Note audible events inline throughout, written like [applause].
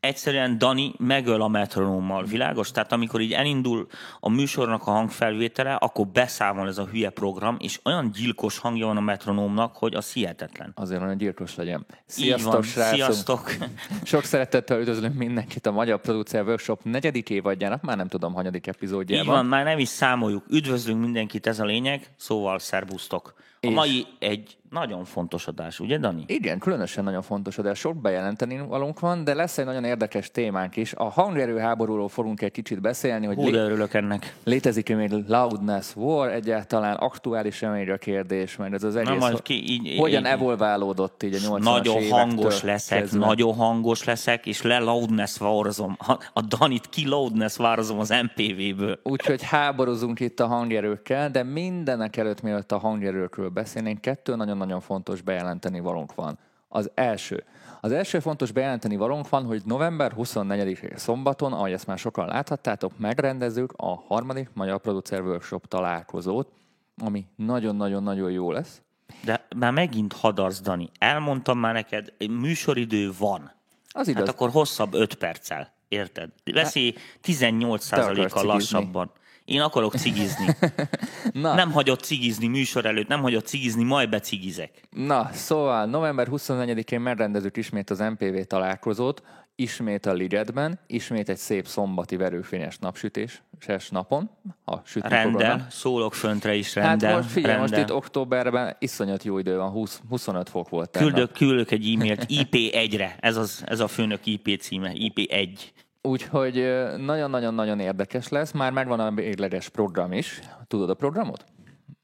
egyszerűen Dani megöl a metronómmal, világos? Tehát amikor így elindul a műsornak a hangfelvétele, akkor beszámol ez a hülye program, és olyan gyilkos hangja van a metronómnak, hogy az hihetetlen. Azért hogy gyilkos legyen. Sziasztok, van, srácok! Sziasztok! Sok szeretettel üdvözlünk mindenkit a Magyar Producer Workshop negyedik évadjának, már nem tudom, hanyadik epizódjában. Így van, már nem is számoljuk. Üdvözlünk mindenkit, ez a lényeg, szóval szerbusztok. A és... mai egy nagyon fontos adás, ugye Dani? Igen, különösen nagyon fontos adás. Sok bejelenteni valónk van, de lesz egy nagyon érdekes témánk is. A hangerő háborúról fogunk egy kicsit beszélni. Hogy Hú, lé- örülök ennek. Létezik-e még Loudness War egyáltalán? Aktuális a kérdés, mert ez az egész... Na, ki, így, hogyan így, evolválódott így a 80 Nagyon hangos leszek, kezdve. nagyon hangos leszek, és le Loudness Warzom. A Danit ki Loudness Warzom az MPV-ből. Úgyhogy háborúzunk itt a hangerőkkel, de mindenek előtt, mielőtt a hangerőkről beszélnénk, kettő nagyon nagyon fontos bejelenteni valónk van. Az első. Az első fontos bejelenteni valónk van, hogy november 24 szombaton, ahogy ezt már sokan láthattátok, megrendezzük a harmadik Magyar Producer Workshop találkozót, ami nagyon-nagyon-nagyon jó lesz. De már megint hadarsz, Dani. Elmondtam már neked, műsoridő van. Az igaz. Hát akkor hosszabb 5 perccel. Érted? Veszi 18%-kal lassabban. Én akarok cigizni. [laughs] Na. Nem hagyott cigizni műsor előtt, nem hagyott cigizni, majd becigizek. Na, szóval november 24-én megrendezük ismét az MPV találkozót, ismét a Ligetben, ismét egy szép szombati verőfényes napsütéses napon. Ha sütni rendel, szólok föntre is rendel. Hát most figyelj, rendel. most itt októberben iszonyat jó idő van, 20, 25 fok volt. Küldök, küldök egy e-mailt IP1-re, ez, az, ez a főnök IP címe, IP1. Úgyhogy nagyon-nagyon-nagyon érdekes lesz. Már megvan a végleges program is. Tudod a programot?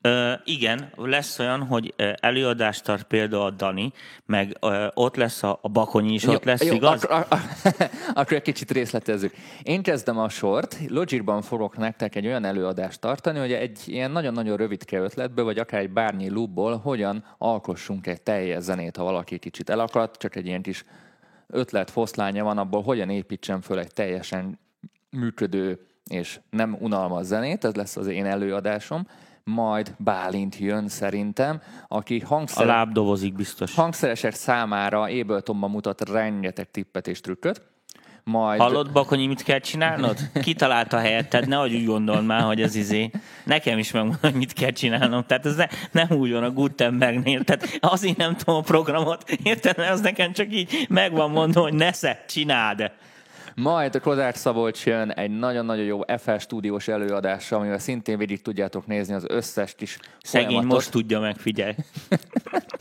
Ö, igen, lesz olyan, hogy előadást tart például a Dani, meg ö, ott lesz a, a Bakonyi is, jó, ott lesz, jó, igaz? Akkor, akkor, [laughs] akkor egy kicsit részletezzük. Én kezdem a sort, Logicban fogok nektek egy olyan előadást tartani, hogy egy ilyen nagyon-nagyon rövidke ötletből, vagy akár egy bárnyi loopból hogyan alkossunk egy teljes zenét, ha valaki kicsit elakadt, csak egy ilyen kis ötlet foszlánya van abból, hogyan építsem föl egy teljesen működő és nem unalmas zenét, ez lesz az én előadásom, majd Bálint jön szerintem, aki hangszer... A lábdovozik biztos. hangszeresek számára Abletonban mutat rengeteg tippet és trükköt, majd... Hallod, Bakonyi, mit kell csinálnod? Kitalálta helyetted, ne úgy gondold már, hogy az izé. Nekem is megmondom, hogy mit kell csinálnom. Tehát ez ne, nem úgy van a Gutenbergnél. Tehát azért nem tudom a programot, érted? Az nekem csak így megvan mondva, hogy nesze, csináld. Majd a Kozács Szabolcs jön egy nagyon-nagyon jó FL stúdiós előadással, amivel szintén végig tudjátok nézni az összes kis Szegény folyamatot. most tudja meg, figyelj. [laughs]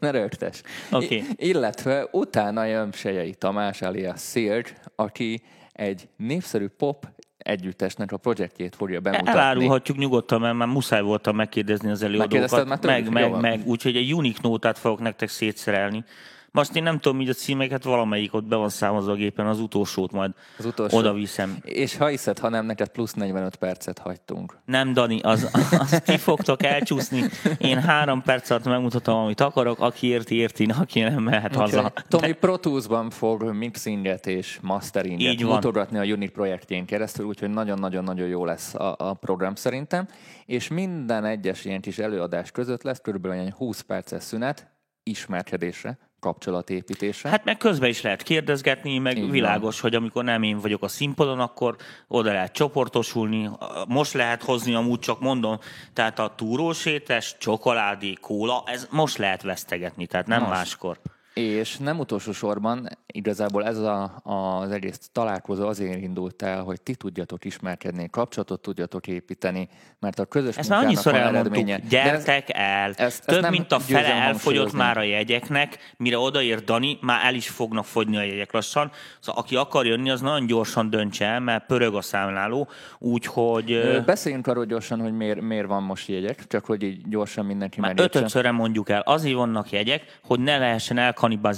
ne rögtes. Okay. I- illetve utána jön Sejei Tamás, alias Szird, aki egy népszerű pop együttesnek a projektjét fogja bemutatni. Elárulhatjuk nyugodtan, mert már muszáj voltam megkérdezni az előadókat. Már meg, meg, meg, úgyhogy egy unique nótát fogok nektek szétszerelni. Most én nem tudom, így a címeket, valamelyik ott be van számozva a gépen, az utolsót majd az utolsó. oda viszem. És ha hiszed, ha nem, neked plusz 45 percet hagytunk. Nem, Dani, az, [laughs] az ti fogtok elcsúszni. Én három perc alatt megmutatom, amit akarok, aki érti, érti, aki nem mehet okay. haza. Tomi Pro Tools-ban fog mixinget és masteringet mutogatni a Unit projektjén keresztül, úgyhogy nagyon-nagyon-nagyon jó lesz a, a program szerintem. És minden egyes ilyen kis előadás között lesz körülbelül 20 perces szünet ismerkedésre, kapcsolatépítésre. Hát meg közben is lehet kérdezgetni, meg Így világos, van. hogy amikor nem én vagyok a színpadon, akkor oda lehet csoportosulni. Most lehet hozni, amúgy csak mondom, tehát a túrósétes, csokoládé, kóla, ez most lehet vesztegetni, tehát nem most. máskor. És nem utolsó sorban igazából ez a, az egész találkozó azért indult el, hogy ti tudjatok ismerkedni, kapcsolatot tudjatok építeni, mert a közös Ezt már annyiszor elmondtuk, gyertek ez, el. Ezt, Több ezt mint a fele elfogyott már a jegyeknek, mire odaér Dani, már el is fognak fogyni a jegyek lassan. Szóval aki akar jönni, az nagyon gyorsan döntse el, mert pörög a számláló, úgyhogy... Beszéljünk arról gyorsan, hogy miért, miért van most jegyek, csak hogy így gyorsan mindenki már ötödszörre mondjuk el. Azért vannak jegyek, hogy ne lehessen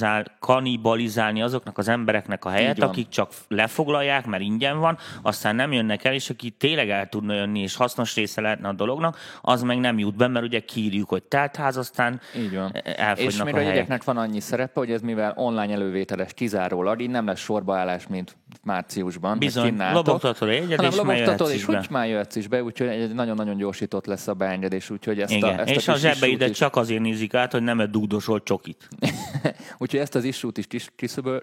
elkanibalizálni azoknak az embereknek a helyet, akik csak lefoglalják, mert ingyen van, aztán nem jönnek el, és aki tényleg el tudna jönni, és hasznos része lehetne a dolognak, az meg nem jut be, mert ugye kírjuk, hogy teltház, aztán Így van. elfogynak És még a, a jegyeknek van annyi szerepe, hogy ez mivel online elővételes kizárólag, így nem lesz sorbaállás, mint márciusban. Bizony, lobogtatod egyet, hanem és lobogtatod, és úgy már jöhetsz is be, úgyhogy egy nagyon-nagyon gyorsított lesz a beengedés, úgyhogy ezt Igen. a, ezt és a, a zsebeidet is... csak azért nézik át, hogy nem egy dugdosol csokit. [laughs] úgyhogy ezt az issút is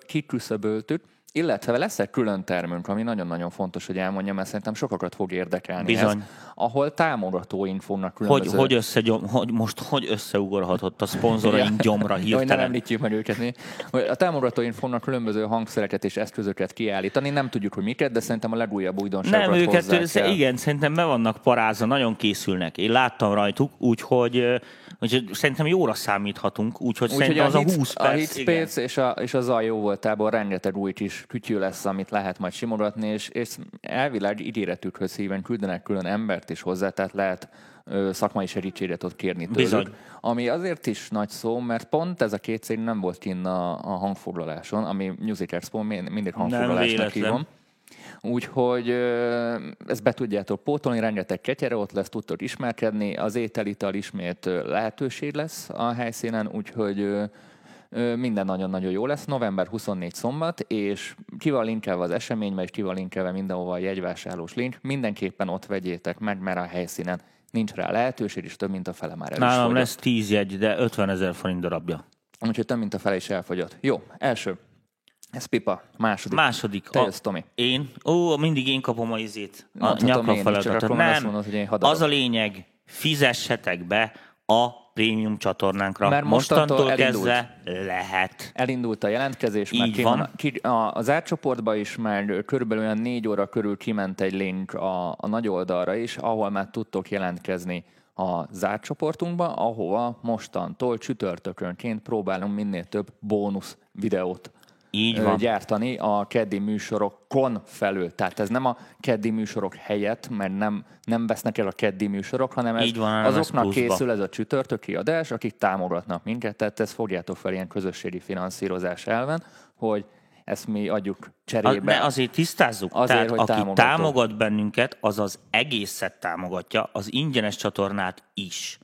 kiküszöböltük. Illetve lesz egy külön termünk, ami nagyon-nagyon fontos, hogy elmondjam, mert szerintem sokakat fog érdekelni Bizony. ez, ahol támogatóink fognak különböző... Hogy, hogy, össze, hogy most hogy összeugorhatott a szponzoraink gyomra hirtelen? Hogy nem említjük meg őket. Mi. A támogatóink fognak különböző hangszereket és eszközöket kiállítani. Nem tudjuk, hogy miket, de szerintem a legújabb újdonságokat Nem, őket, kell. igen, szerintem be vannak parázva, nagyon készülnek. Én láttam rajtuk, úgyhogy Úgyhogy szerintem jóra számíthatunk, úgyhogy úgy, szerintem az a, 20 perc. A Hitspace és a, és a Zajó voltából rengeteg új kis kütyű lesz, amit lehet majd simogatni, és, és elvileg ígéretükhöz híven küldenek külön embert is hozzá, tehát lehet ö, szakmai segítséget ott kérni tőlük. Bizony. Ami azért is nagy szó, mert pont ez a két cég nem volt kinn a, a hangfoglaláson, ami Music Expo mindig hangfoglalásnak hívom. Úgyhogy ezt be tudjátok pótolni, rengeteg ketyere ott lesz, tudtok ismerkedni, az ételital ismét lehetőség lesz a helyszínen, úgyhogy minden nagyon-nagyon jó lesz. November 24 szombat, és ki van linkelve az eseménybe, és ki van linkelve mindenhova a jegyvásárlós link. Mindenképpen ott vegyétek meg, mert a helyszínen nincs rá lehetőség, és több mint a fele már el Nálam lesz 10 jegy, de 50 ezer forint darabja. Úgyhogy több mint a fele is elfogyott. Jó, első. Ez pipa. Második. Második. Te jössz, Tomi. Én? Ó, mindig én kapom a izét. A nyakra feladatot. Nem, mondod, hogy én az a lényeg, fizessetek be a prémium csatornánkra. Mert mostantól, mostantól kezdve lehet. Elindult a jelentkezés, Így már van. Ki, a, az átcsoportba is már körülbelül olyan négy óra körül kiment egy link a, a nagy oldalra is, ahol már tudtok jelentkezni a zárt csoportunkba, ahova mostantól csütörtökönként próbálunk minél több bónusz videót így van. gyártani a keddi műsorokon felül. Tehát ez nem a keddi műsorok helyett, mert nem, nem vesznek el a keddi műsorok, hanem ez Így van, azoknak ez készül ez a csütörtöki adás, akik támogatnak minket, tehát ezt fogjátok fel ilyen közösségi finanszírozás elven, hogy ezt mi adjuk cserébe. De azért tisztázzuk. Azért, Tehát hogy aki támogatom. támogat bennünket, az az egészet támogatja, az ingyenes csatornát is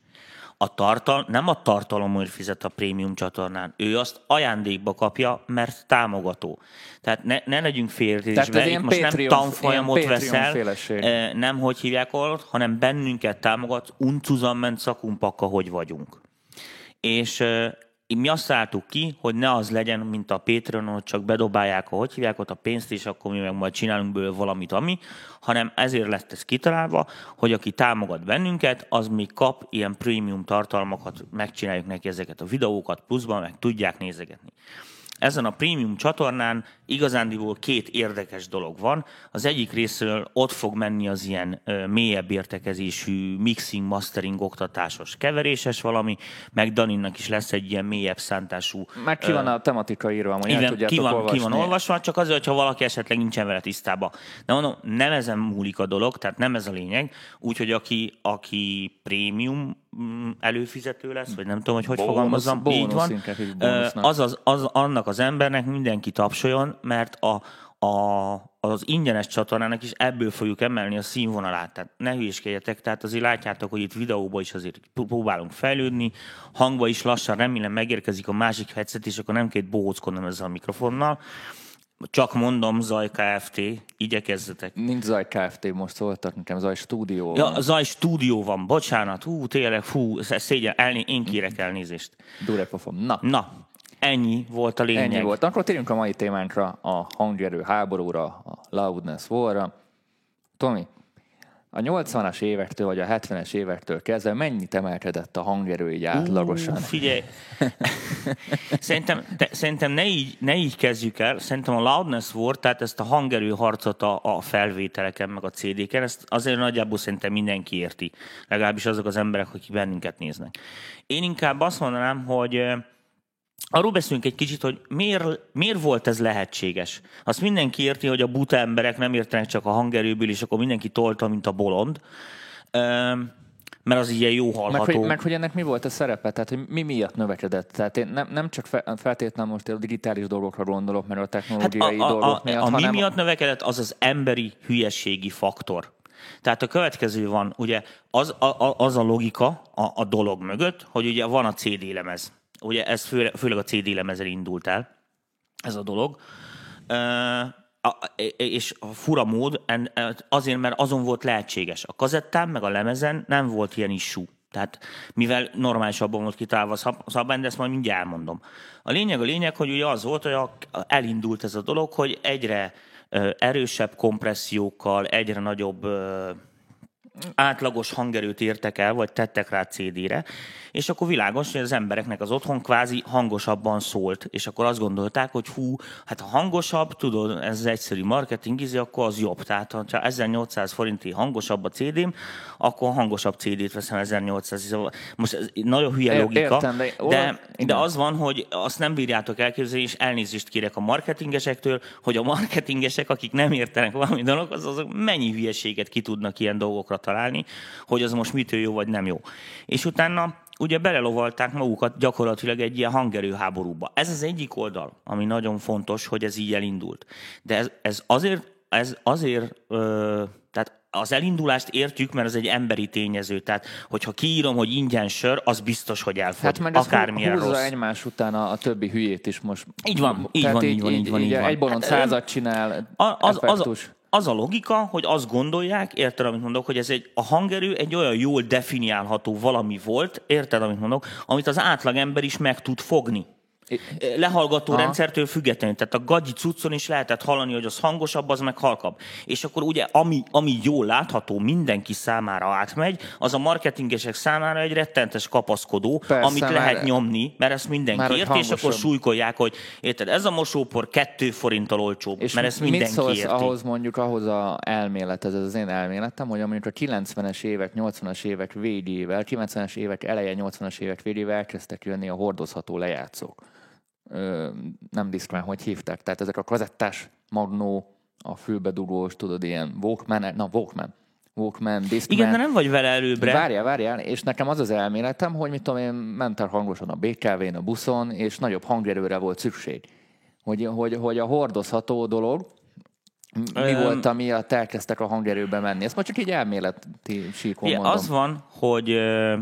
a tartal, nem a tartalomért fizet a prémium csatornán, ő azt ajándékba kapja, mert támogató. Tehát ne, ne legyünk féltézve, itt most Patreon, nem tanfolyamot veszel, eh, nem hogy hívják ott, hanem bennünket támogat, uncuzan szakumpakka, hogy vagyunk. És eh, mi azt álltuk ki, hogy ne az legyen, mint a Patreon, hogy csak bedobálják a hogy hívják ott a pénzt, és akkor mi meg majd csinálunk belőle valamit, ami, hanem ezért lett ez kitalálva, hogy aki támogat bennünket, az még kap ilyen prémium tartalmakat, megcsináljuk neki ezeket a videókat, pluszban meg tudják nézegetni. Ezen a prémium csatornán igazándiból két érdekes dolog van. Az egyik részről ott fog menni az ilyen mélyebb értekezésű mixing, mastering, oktatásos, keveréses valami, meg Daninnak is lesz egy ilyen mélyebb szántású... Meg ki van a tematika írva, hogy igen, ki van, olvasni. ki van olvasva, csak azért, hogyha valaki esetleg nincsen vele tisztában. De mondom, nem ezen múlik a dolog, tehát nem ez a lényeg, úgyhogy aki, aki prémium előfizető lesz, vagy nem tudom, hogy hogy bónusz, fogalmazzam, bónusz, így van, az, az, az, annak az embernek mindenki tapsoljon, mert a, a, az ingyenes csatornának is ebből fogjuk emelni a színvonalát. Tehát ne hülyéskedjetek, tehát azért látjátok, hogy itt videóban is azért próbálunk fejlődni, hangba is lassan remélem megérkezik a másik headset, és akkor nem kell bohóckodnom ezzel a mikrofonnal. Csak mondom, Zaj Kft. igyekezzetek. Nincs Zaj Kft. most szóltak nekem, Zaj Stúdió. Ja, Zaj Stúdió van, bocsánat, hú, tényleg, hú, szégyen, elné, én kérek elnézést. Durepofom. Na. Na, Ennyi volt a lényeg. Ennyi volt. Akkor térjünk a mai témánkra, a hangerő háborúra, a loudness warra. Tomi, a 80-as évektől vagy a 70-es évektől kezdve mennyit emelkedett a hangerő így átlagosan? Uh, figyelj, szerintem, te, szerintem ne, így, ne így kezdjük el, szerintem a loudness war, tehát ezt a hangerő harcot a, a felvételeken, meg a CD-ken, ezt azért nagyjából szerintem mindenki érti, legalábbis azok az emberek, akik bennünket néznek. Én inkább azt mondanám, hogy Arról beszélünk egy kicsit, hogy miért, miért volt ez lehetséges. Azt mindenki érti, hogy a buta emberek nem értenek csak a hangerőből, és akkor mindenki tolta, mint a bolond. Mert az ilyen jó hallható. Meg hogy, meg, hogy ennek mi volt a szerepe, tehát hogy mi miatt növekedett. Tehát én nem, nem csak feltétlenül most a digitális dolgokra gondolok, mert a technológiai hát a, a, dolgok a, miatt, a, a mi miatt növekedett, az az emberi hülyességi faktor. Tehát a következő van, ugye az a, az a logika a, a dolog mögött, hogy ugye van a CD lemez Ugye ez főleg, főleg a CD lemezen indult el, ez a dolog. és a fura mód, azért, mert azon volt lehetséges. A kazettán, meg a lemezen nem volt ilyen issú. Tehát mivel normálisabban volt kitálva a szabály, de ezt majd mindjárt elmondom. A lényeg a lényeg, hogy ugye az volt, hogy elindult ez a dolog, hogy egyre erősebb kompressziókkal, egyre nagyobb átlagos hangerőt értek el, vagy tettek rá CD-re, és akkor világos, hogy az embereknek az otthon kvázi hangosabban szólt, és akkor azt gondolták, hogy hú, hát ha hangosabb, tudod, ez az egyszerű marketing izé, akkor az jobb. Tehát ha 1800 forinti hangosabb a CD-m, akkor hangosabb CD-t veszem 1800. Most ez nagyon hülye logika, Értem, de, de, de az van, hogy azt nem bírjátok elképzelni, és elnézést kérek a marketingesektől, hogy a marketingesek, akik nem értenek valami dologhoz, azok mennyi hülyeséget ki tudnak ilyen dolgokra találni, hogy az most mitől jó vagy nem jó. És utána ugye belelovalták magukat gyakorlatilag egy ilyen hangerőháborúba. Ez az egyik oldal, ami nagyon fontos, hogy ez így elindult. De ez, ez azért, ez azért ö, tehát az elindulást értjük, mert ez egy emberi tényező. Tehát, hogyha kiírom, hogy ingyen sör, az biztos, hogy elfogy. Hát meg akármilyen húzza rossz. egymás után a, a, többi hülyét is most. Így van, így van, így, így van, így, van. Így van. Egy bolond hát, százat csinál, az, az, az a logika, hogy azt gondolják, érted, amit mondok, hogy ez egy, a hangerő egy olyan jól definiálható valami volt, érted, amit mondok, amit az átlagember is meg tud fogni lehallgató Aha. rendszertől függetlenül. Tehát a gagyi cuccon is lehetett hallani, hogy az hangosabb, az meg halkabb. És akkor ugye, ami, ami jól látható, mindenki számára átmegy, az a marketingesek számára egy rettentes kapaszkodó, Persze, amit már, lehet nyomni, mert ezt mindenki ért, és akkor súlykolják, hogy érted, ez a mosópor kettő forinttal olcsóbb, és mert ezt mindenki mit szólsz érti. ahhoz mondjuk, ahhoz a elmélet, ez az én elméletem, hogy mondjuk a 90-es évek, 80-as évek végével, 90-es évek eleje, 80-as évek végével elkezdtek jönni a hordozható lejátszók nem diszkrán, hogy hívták. Tehát ezek a kazettás magnó, a fülbedugós, tudod, ilyen Walkman, na Walkman, Walkman, Discman. Igen, de nem vagy vele előbbre. Várjál, várjál, és nekem az az elméletem, hogy mit tudom én, mentem hangosan a BKV-n, a buszon, és nagyobb hangerőre volt szükség. Hogy, hogy, hogy a hordozható dolog, mi um, volt, amiatt elkezdtek a hangerőbe menni? Ez most csak így elméleti síkon mondom. Az van, hogy ö,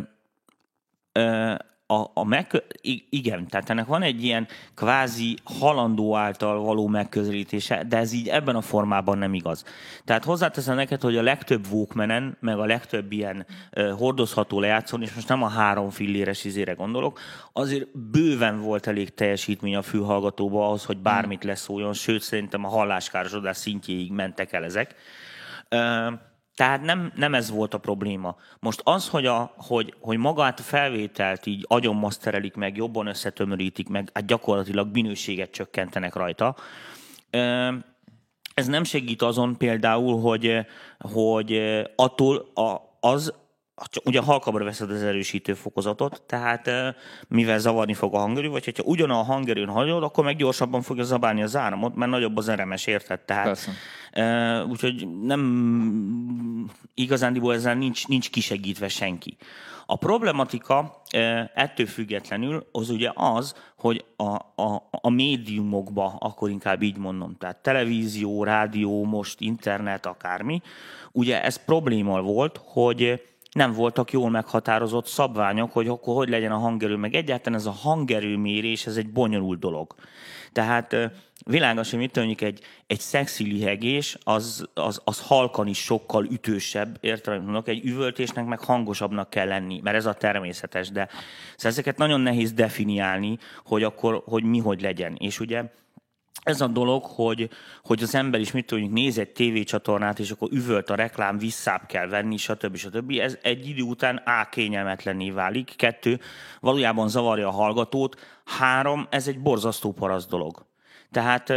ö, a, a meg, igen, tehát ennek van egy ilyen kvázi halandó által való megközelítése, de ez így ebben a formában nem igaz. Tehát hozzáteszem neked, hogy a legtöbb Walkmanen, meg a legtöbb ilyen uh, hordozható lejátszón, és most nem a három filléres izére gondolok, azért bőven volt elég teljesítmény a fülhallgatóba ahhoz, hogy bármit leszóljon, sőt szerintem a halláskárosodás szintjéig mentek el ezek. Uh, tehát nem, nem ez volt a probléma. Most az, hogy, a, hogy, hogy magát a felvételt így agyon maszterelik meg, jobban összetömörítik meg, hát gyakorlatilag minőséget csökkentenek rajta. Ez nem segít azon például, hogy, hogy attól a, az, ugye halkabbra veszed az erősítő fokozatot, tehát mivel zavarni fog a hangerő, vagy hogyha ugyan a hangerőn hagyod, akkor meg gyorsabban fogja zabálni az áramot, mert nagyobb az eremes, érted? Tehát, Persze. úgyhogy nem igazándiból ezzel nincs, nincs kisegítve senki. A problematika ettől függetlenül az ugye az, hogy a, a, a médiumokba, akkor inkább így mondom, tehát televízió, rádió, most internet, akármi, ugye ez probléma volt, hogy nem voltak jól meghatározott szabványok, hogy akkor hogy legyen a hangerő, meg egyáltalán ez a hangerőmérés, ez egy bonyolult dolog. Tehát világos, hogy mit mondjuk egy, egy szexi lihegés, az, az, az halkan is sokkal ütősebb, értelem egy üvöltésnek meg hangosabbnak kell lenni, mert ez a természetes, de szóval ezeket nagyon nehéz definiálni, hogy akkor, hogy mi hogy legyen. És ugye ez a dolog, hogy, hogy az ember is mit tudjuk, néz egy tévécsatornát, és akkor üvölt a reklám, visszább kell venni, stb. stb. Ez egy idő után A kényelmetlenné válik, kettő, valójában zavarja a hallgatót, három, ez egy borzasztó parasz dolog. Tehát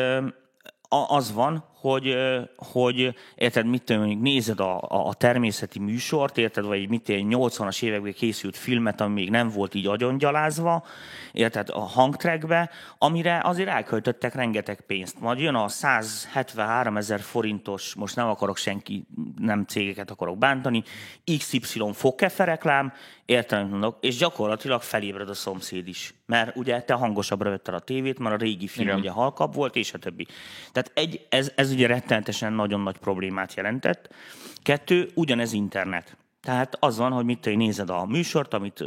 az van, hogy, hogy érted, mit tudom, mondjuk nézed a, a, természeti műsort, érted, vagy mit egy 80-as években készült filmet, ami még nem volt így agyongyalázva, érted, a hangtrackbe, amire azért elköltöttek rengeteg pénzt. Majd jön a 173 ezer forintos, most nem akarok senki, nem cégeket akarok bántani, XY fogkefe reklám, értelem mondok, és gyakorlatilag felébred a szomszéd is. Mert ugye te hangosabbra vetted a tévét, mert a régi film Igen. ugye halkabb volt, és a többi. Tehát egy, ez, ez ugye rettenetesen nagyon nagy problémát jelentett. Kettő, ugyanez internet. Tehát az van, hogy mit te nézed a műsort, amit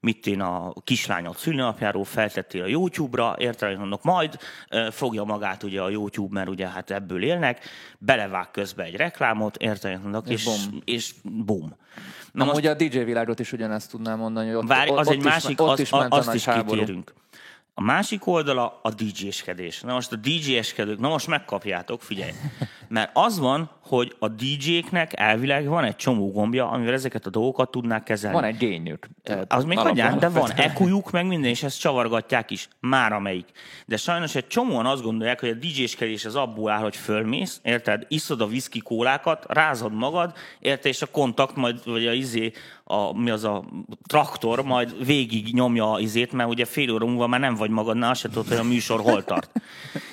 mit én a kislányod szülinapjáról feltettél a YouTube-ra, értelem majd fogja magát ugye a YouTube, mert ugye hát ebből élnek, belevág közbe egy reklámot, értelem és, és, és bum. Na most, a DJ világot is ugyanezt tudnám mondani, hogy ott, várj, az ott egy másik, ott az, is ment azt is kitérünk. A másik oldala a DJ-skedés. Na most a DJ-eskedők, na most megkapjátok, figyelj. Mert az van, hogy a DJ-knek elvileg van egy csomó gombja, amivel ezeket a dolgokat tudnák kezelni. Van egy gényük. Az még hagyján, de van ekujuk, meg minden, és ezt csavargatják is. Már amelyik. De sajnos egy csomóan azt gondolják, hogy a DJ-skedés az abból áll, hogy fölmész, érted? Iszod a whisky kólákat, rázod magad, érted? És a kontakt majd, vagy a izé, a, mi az a traktor majd végig nyomja a izét, mert ugye fél óra múlva már nem vagy magadnál, se tudod, hogy a műsor hol tart.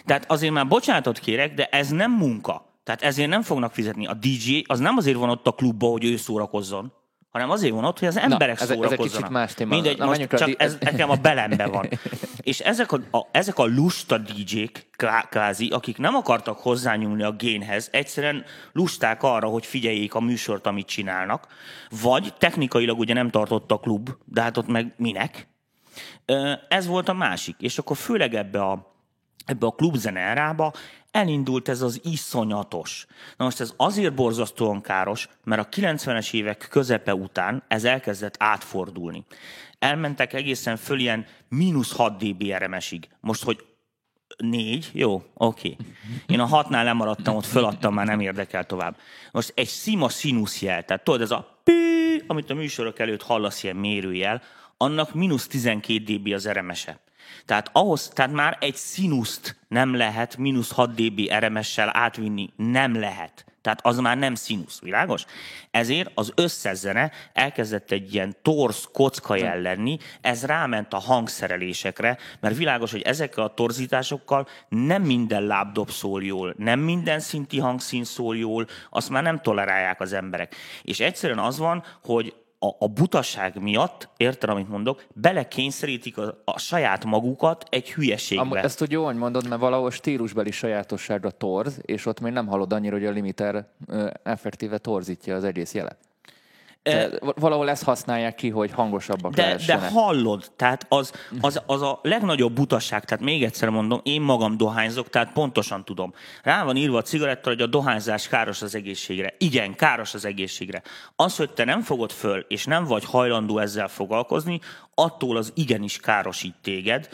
Tehát azért már bocsánatot kérek, de ez nem munka. Tehát ezért nem fognak fizetni. A DJ az nem azért van ott a klubba, hogy ő szórakozzon, hanem azért van ott, hogy az emberek Na, szórakozzanak. Ez egy kicsit más téma. Mindegy, Na, most csak ez nekem a belembe van. [laughs] És ezek a, a, ezek a lusta DJ-k, kvázi, akik nem akartak hozzányúlni a génhez, egyszerűen lusták arra, hogy figyeljék a műsort, amit csinálnak, vagy technikailag ugye nem tartott a klub, de hát ott meg minek. Ez volt a másik. És akkor főleg ebbe a ebbe a klubzene erába elindult ez az iszonyatos. Na most ez azért borzasztóan káros, mert a 90-es évek közepe után ez elkezdett átfordulni. Elmentek egészen föl ilyen mínusz 6 dB RMS-ig. Most, hogy négy, jó, oké. Okay. Én a hatnál lemaradtam, ott föladtam, már nem érdekel tovább. Most egy szima jel, tehát tudod, ez a pű, amit a műsorok előtt hallasz ilyen mérőjel, annak mínusz 12 dB az RMS-e. Tehát ahhoz, tehát már egy színuszt nem lehet mínusz 6 dB RMS-sel átvinni, nem lehet. Tehát az már nem színusz, világos? Ezért az összezene elkezdett egy ilyen torz kocka lenni, ez ráment a hangszerelésekre, mert világos, hogy ezekkel a torzításokkal nem minden lábdob szól jól, nem minden szinti hangszín szól jól, azt már nem tolerálják az emberek. És egyszerűen az van, hogy a, a butaság miatt, érted, amit mondok, belekényszerítik a, a saját magukat egy hülyeségbe. Am, ezt úgy jó, mondod, mert valahol stílusbeli sajátossága torz, és ott még nem hallod annyira, hogy a limiter effektíve torzítja az egész jelet. De valahol ezt használják ki, hogy hangosabbak de, de hallod, tehát az, az, az a legnagyobb butaság, tehát még egyszer mondom, én magam dohányzok, tehát pontosan tudom. Rá van írva a cigaretta, hogy a dohányzás káros az egészségre. Igen, káros az egészségre. Az, hogy te nem fogod föl, és nem vagy hajlandó ezzel foglalkozni, attól az igenis károsít téged,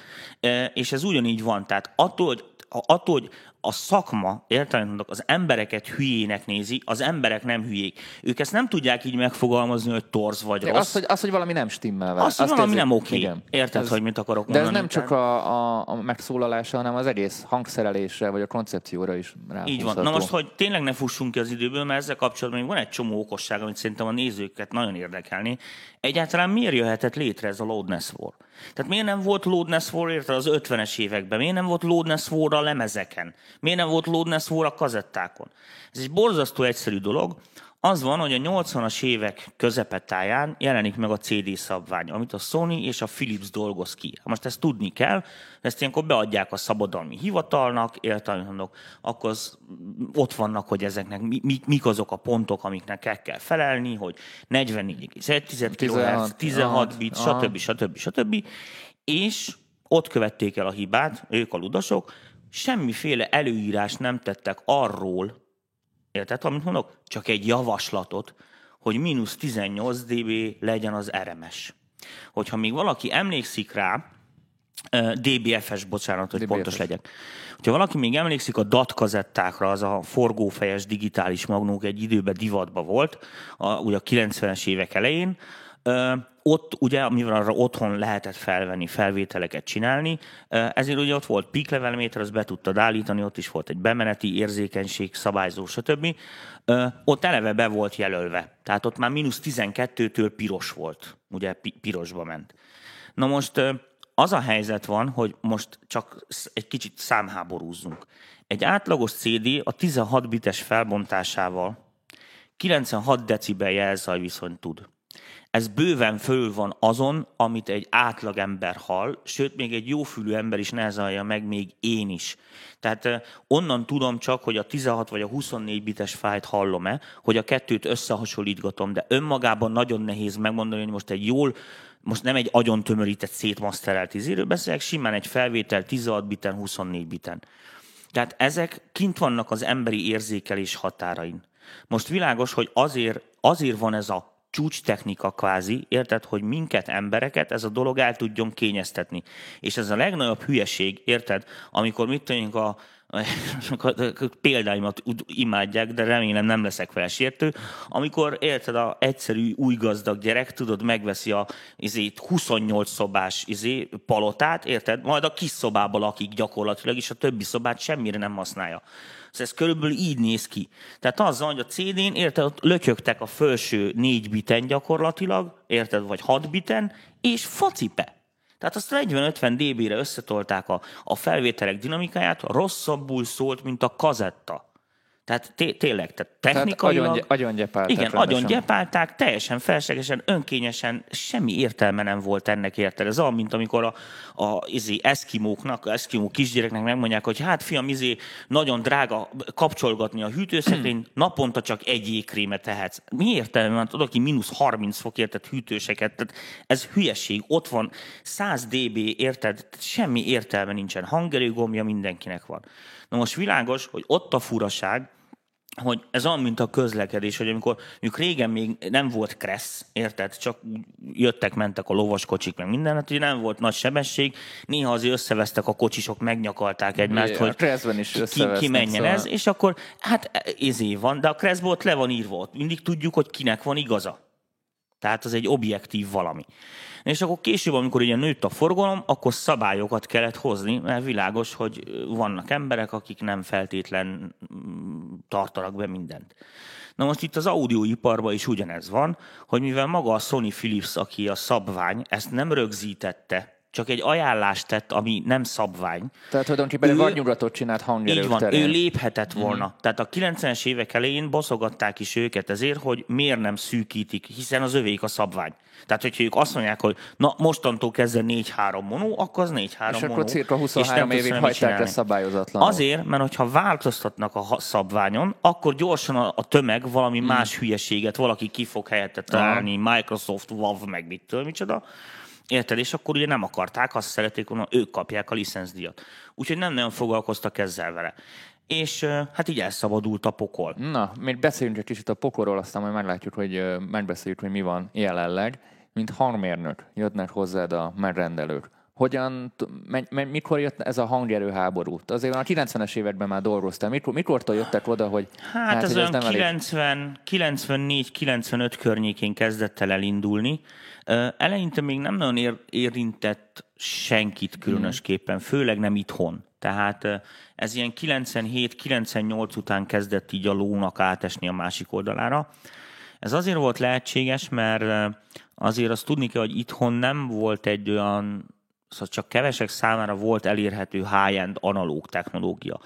és ez ugyanígy van. Tehát attól, hogy attól, hogy a szakma, értelem az embereket hülyének nézi, az emberek nem hülyék. Ők ezt nem tudják így megfogalmazni, hogy torz vagy rossz. Az, hogy, az, hogy valami nem stimmel vele. Az, hogy valami nem oké. Okay. Érted, ez, hogy mit akarok De mondani? ez nem csak a, a, a megszólalása, hanem az egész hangszerelésre, vagy a koncepcióra is rá. Így van. Na most, hogy tényleg ne fussunk ki az időből, mert ezzel kapcsolatban még van egy csomó okosság, amit szerintem a nézőket nagyon érdekelni. Egyáltalán miért jöhetett létre ez a Loadness War? Tehát miért nem volt Loadness War érte az 50-es években? Miért nem volt Loadness War a lemezeken? Miért nem volt Loadness War a kazettákon? Ez egy borzasztó egyszerű dolog. Az van, hogy a 80-as évek közepetáján jelenik meg a CD szabvány, amit a Sony és a Philips dolgoz ki. Most ezt tudni kell, ezt ilyenkor beadják a szabadalmi hivatalnak, értelmezőnök, akkor az, ott vannak, hogy ezeknek mi, mi, mik azok a pontok, amiknek el kell felelni, hogy 44,1 kHz, 16 bit, stb. stb. stb. És ott követték el a hibát, ők a ludasok, semmiféle előírás nem tettek arról, Érted, amit mondok? Csak egy javaslatot, hogy mínusz 18 dB legyen az RMS. Hogyha még valaki emlékszik rá, DBFS, bocsánat, hogy DBFS. pontos legyek. Hogyha valaki még emlékszik a DAT kazettákra, az a forgófejes digitális magnók egy időben divatba volt, a, ugye a 90-es évek elején, ott ugye, mivel arra otthon lehetett felvenni, felvételeket csinálni, ezért ugye ott volt peak level meter, azt be tudtad állítani, ott is volt egy bemeneti érzékenység, szabályzó, stb. Ott eleve be volt jelölve. Tehát ott már mínusz 12-től piros volt, ugye pirosba ment. Na most az a helyzet van, hogy most csak egy kicsit számháborúzzunk. Egy átlagos CD a 16 bites felbontásával 96 decibel jelzaj viszont tud. Ez bőven fölül van azon, amit egy átlagember hall, sőt, még egy jófülű ember is nehezalja meg, még én is. Tehát onnan tudom csak, hogy a 16 vagy a 24 bites fájt hallom-e, hogy a kettőt összehasonlítgatom, de önmagában nagyon nehéz megmondani, hogy most egy jól most nem egy agyon tömörített szétmaszterelt izéről beszélek, simán egy felvétel 16 biten, 24 biten. Tehát ezek kint vannak az emberi érzékelés határain. Most világos, hogy azért, azért van ez a csúcs technika kvázi, érted, hogy minket, embereket ez a dolog el tudjon kényeztetni. És ez a legnagyobb hülyeség, érted, amikor mit tudjunk a, példáimat imádják, de remélem nem leszek felsértő. Amikor érted, a egyszerű új gazdag gyerek, tudod, megveszi a izé, 28 szobás izé, palotát, érted? Majd a kis szobába lakik gyakorlatilag, és a többi szobát semmire nem használja. Szóval ez körülbelül így néz ki. Tehát az, hogy a CD-n, érted, ott lötyögtek a felső négy biten gyakorlatilag, érted, vagy hat biten, és focipe. Tehát azt 40-50 dB-re összetolták a, a felvételek dinamikáját, rosszabbul szólt, mint a kazetta. Tehát té- tényleg, tehát technikailag... Tehát agyon, agyon. Igen, rendesen. agyon gyepálták, teljesen felségesen, önkényesen, semmi értelme nem volt ennek érted. Ez olyan, mint amikor a, a izé, eszkimóknak, eszkimó kisgyereknek megmondják, hogy hát fiam, izé, nagyon drága kapcsolgatni a hűtőszekrényt, [clears throat] naponta csak egy jégkrémet tehetsz. Mi értelme van? Tudod, aki mínusz 30 fok érted hűtőseket, tehát ez hülyeség, ott van 100 dB, érted, semmi értelme nincsen. Hangerőgombja mindenkinek van. Na most világos, hogy ott a furaság, hogy ez olyan, mint a közlekedés, hogy amikor mondjuk régen még nem volt kressz, érted, csak jöttek, mentek a lovaskocsik, meg minden, hát ugye nem volt nagy sebesség, néha azért összevesztek a kocsisok, megnyakalták egymást, hogy is ki, ki menjen szóval... ez, és akkor hát ezé van, de a kresszból ott le van írva, ott mindig tudjuk, hogy kinek van igaza. Tehát az egy objektív valami. És akkor később, amikor ugye nőtt a forgalom, akkor szabályokat kellett hozni, mert világos, hogy vannak emberek, akik nem feltétlen tartanak be mindent. Na most itt az audioiparban is ugyanez van, hogy mivel maga a Sony Philips, aki a szabvány, ezt nem rögzítette csak egy ajánlást tett, ami nem szabvány. Tehát tulajdonképpen ő, vadnyugatot csinált hangerők Így van, terén. ő léphetett mhm. volna. Mm. Tehát a 90-es évek elején boszogatták is őket ezért, hogy miért nem szűkítik, hiszen az övék a szabvány. Tehát, hogyha ők azt mondják, hogy na mostantól kezdve 4-3 monó, akkor az 4-3 És monó. akkor cirka 23 évig hagyták ezt szabályozatlan. Azért, mert hogyha változtatnak a szabványon, akkor gyorsan a, a tömeg valami mm. más hülyeséget, valaki ki fog helyette találni, Microsoft, WoW, meg mit tudom, micsoda, Érted? És akkor ugye nem akarták, azt szerették volna, ők kapják a licenszdíjat. Úgyhogy nem nagyon foglalkoztak ezzel vele. És hát így elszabadult a pokol. Na, még beszéljünk egy kicsit a pokolról, aztán majd meglátjuk, hogy megbeszéljük, hogy mi van jelenleg. Mint hangmérnök jönnek hozzád a megrendelők. Hogyan, mikor jött ez a hangerő háború? Azért a 90-es években már dolgoztál. Mikor, mikortól jöttek oda, hogy Hát, hát ez hogy olyan 90, 94-95 környékén kezdett el elindulni. Eleinte még nem nagyon ér, érintett senkit különösképpen, főleg nem itthon. Tehát ez ilyen 97-98 után kezdett így a lónak átesni a másik oldalára. Ez azért volt lehetséges, mert azért azt tudni kell, hogy itthon nem volt egy olyan, szóval csak kevesek számára volt elérhető high-end analóg technológia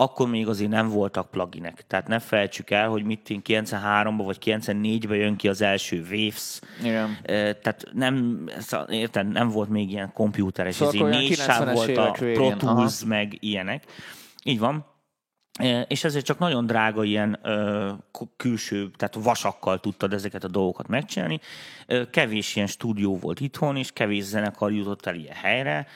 akkor még azért nem voltak pluginek. Tehát ne felejtsük el, hogy mit 93-ban vagy 94-ben jön ki az első Waves. Igen. Tehát nem, érted, nem volt még ilyen komputeres. Szóval négy sáv volt a Pro Tools, meg ilyenek. Így van. És ezért csak nagyon drága ilyen ö, külső, tehát vasakkal tudtad ezeket a dolgokat megcsinálni. Kevés ilyen stúdió volt itthon, és kevés zenekar jutott el ilyen helyre.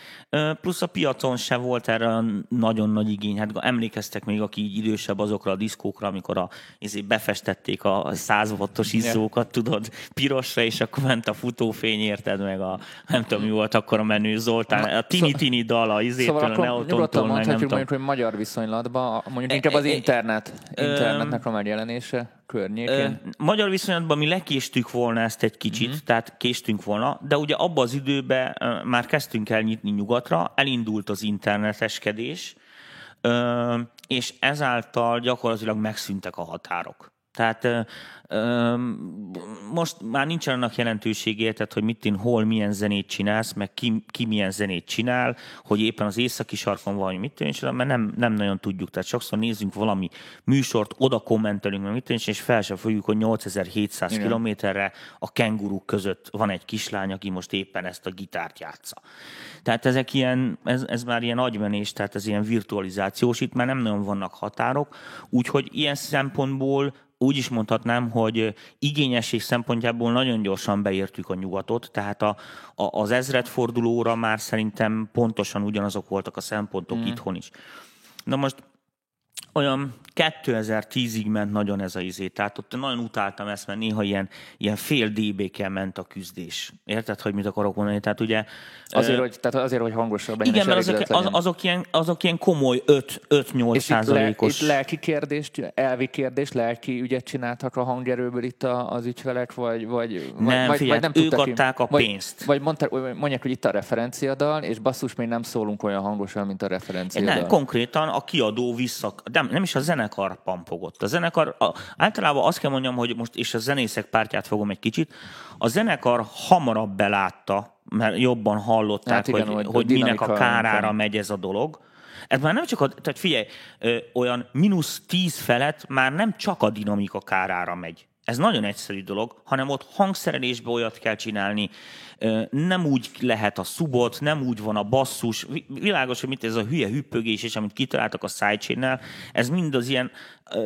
Plusz a piacon se volt erre nagyon nagy igény. Hát emlékeztek még, aki így idősebb azokra a diszkókra, amikor a, ezért befestették a 100 wattos izzókat, tudod, pirosra, és akkor ment a futófény, érted meg a, nem tudom, mi volt akkor a menő Zoltán, a tini-tini dal, a izétől, szóval a Neotontól, meg nem tudom. mondjuk, hogy magyar viszonylatban, mondjuk Inkább az internet, internetnek a megjelenése környékén. Magyar viszonylatban mi lekéstük volna ezt egy kicsit, uh-huh. tehát késtünk volna, de ugye abban az időben már kezdtünk el nyitni nyugatra, elindult az interneteskedés, és ezáltal gyakorlatilag megszűntek a határok. Tehát most már nincsen annak jelentőségé, tehát, hogy mit én hol milyen zenét csinálsz, meg ki, ki milyen zenét csinál, hogy éppen az északi sarkon van, mit én, mert nem, nem nagyon tudjuk. Tehát sokszor nézzünk valami műsort, oda kommentelünk, meg mit én, és fel sem fogjuk, hogy 8700 Igen. kilométerre a kenguruk között van egy kislány, aki most éppen ezt a gitárt játsza. Tehát ezek ilyen, ez, ez már ilyen agymenés, tehát ez ilyen virtualizációs, itt már nem nagyon vannak határok, úgyhogy ilyen szempontból úgy is mondhatnám, hogy igényesség szempontjából nagyon gyorsan beértük a nyugatot, tehát a, a, az ezredfordulóra már szerintem pontosan ugyanazok voltak a szempontok mm. itthon is. Na most olyan 2010-ig ment nagyon ez a izé, tehát ott nagyon utáltam ezt, mert néha ilyen, ilyen fél dB-kel ment a küzdés. Érted, hogy mit akarok mondani? Tehát ugye... Azért, hogy, tehát azért, hogy hangosabb Igen, mert azok, az, azok, ilyen, azok ilyen komoly 5-8 százalékos. Itt, le, itt lelki kérdést, elvi kérdést, lelki ügyet csináltak a hangerőből itt az ügyfelek, vagy, vagy, nem, vagy, figyelj, vagy nem ők adták a pénzt. Vagy, vagy mondják, hogy itt a referenciadal, és basszus, még nem szólunk olyan hangosan, mint a referenciadal. Nem, konkrétan a kiadó vissza, nem, nem is a zenekar pampogott. A zenekar, a, általában azt kell mondjam, hogy most, és a zenészek pártját fogom egy kicsit, a zenekar hamarabb belátta, mert jobban hallották, hát igen, hogy, hogy, minek a kárára van. megy ez a dolog. Ez már nem csak a, tehát figyelj, ö, olyan mínusz tíz felett már nem csak a dinamika kárára megy. Ez nagyon egyszerű dolog, hanem ott hangszerelésbe olyat kell csinálni, nem úgy lehet a szubot, nem úgy van a basszus. Világos, hogy mit ez a hülye hüppögés, és amit kitaláltak a sidechain ez mind az ilyen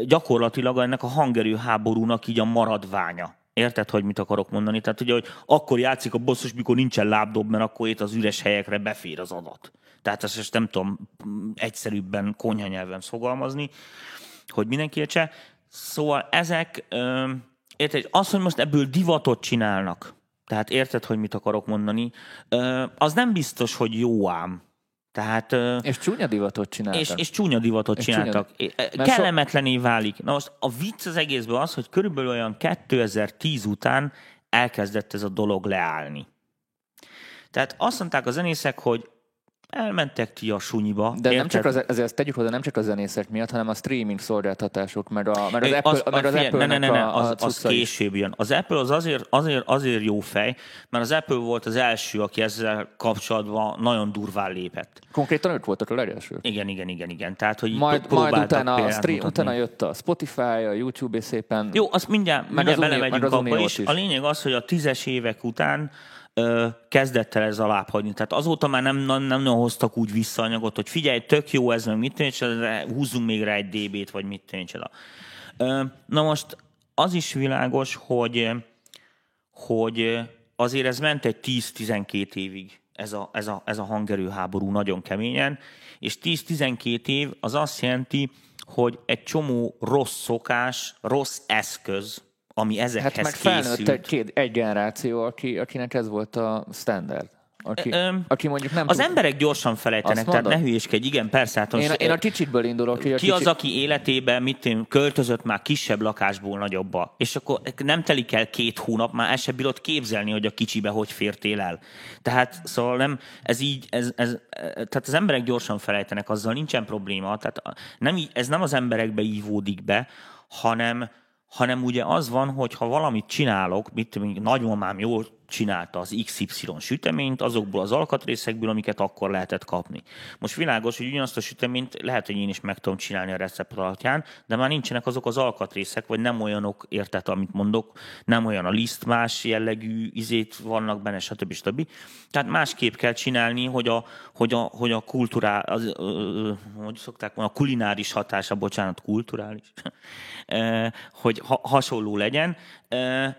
gyakorlatilag ennek a hangerő háborúnak így a maradványa. Érted, hogy mit akarok mondani? Tehát ugye, hogy akkor játszik a bosszus, mikor nincsen lábdob, mert akkor itt az üres helyekre befér az adat. Tehát ezt most nem tudom egyszerűbben konyha nyelven fogalmazni, hogy mindenki értse. Szóval ezek, érted, az, hogy most ebből divatot csinálnak, tehát érted, hogy mit akarok mondani, az nem biztos, hogy jó ám. Tehát, és csúnya divatot csináltak. És, és csúnya divatot és csináltak. Csúnya... Kellemetlené so... válik. Na most a vicc az egészben az, hogy körülbelül olyan 2010 után elkezdett ez a dolog leállni. Tehát azt mondták a zenészek, hogy elmentek ti a sunyiba. De érted? nem csak az, azért tegyük hozzá, nem csak a zenészek miatt, hanem a streaming szolgáltatások, mert, a, mert az, Apple, az, mert az Apple ne, ne, ne, a, az, az később jön. Az Apple az azért, azért, azért jó fej, mert az Apple volt az első, aki ezzel kapcsolatban nagyon durván lépett. Konkrétan ők voltak a legelső. Igen, igen, igen, igen. Tehát, hogy majd, majd utána, a stream, utána jött a Spotify, a YouTube és szépen. Jó, azt mindjárt, meg mindjárt belemegyünk abba is. A lényeg az, hogy a tízes évek után kezdett el ez alá hagyni. Tehát azóta már nem, nem, nem nagyon hoztak úgy visszaanyagot, hogy figyelj, tök jó ez, meg mit tűnik, húzzunk még rá egy DB-t, vagy mit tűnik. Na most az is világos, hogy, hogy azért ez ment egy 10-12 évig ez a, ez, a, ez a hangerőháború nagyon keményen, és 10-12 év az azt jelenti, hogy egy csomó rossz szokás, rossz eszköz, ami ezekhez hát meg felnőtt egy, két, egy generáció, aki, akinek ez volt a standard. Aki, Ö, aki mondjuk nem Az tud... emberek gyorsan felejtenek, tehát ne hülyéskedj, igen, persze. Hát én, én a kicsitből indulok. Ki, a ki az, aki életében mit én, költözött már kisebb lakásból nagyobba, és akkor nem telik el két hónap, már el sem bírod képzelni, hogy a kicsibe hogy fértél el. Tehát szóval nem, ez így, ez, ez, tehát az emberek gyorsan felejtenek, azzal nincsen probléma. Tehát nem, ez nem az emberekbe ívódik be, hanem, hanem ugye az van, hogy ha valamit csinálok, mit tudom, nagymamám jól csinálta az XY süteményt azokból az alkatrészekből, amiket akkor lehetett kapni. Most világos, hogy ugyanazt a süteményt lehet, hogy én is meg tudom csinálni a recept alapján, de már nincsenek azok az alkatrészek, vagy nem olyanok, érted, amit mondok, nem olyan a liszt, más jellegű izét vannak benne, stb. stb. Tehát másképp kell csinálni, hogy a, hogy a, hogy a kulturál, az, hogy szokták mondani, a kulináris hatása, bocsánat, kulturális, [laughs] hogy ha, hasonló legyen,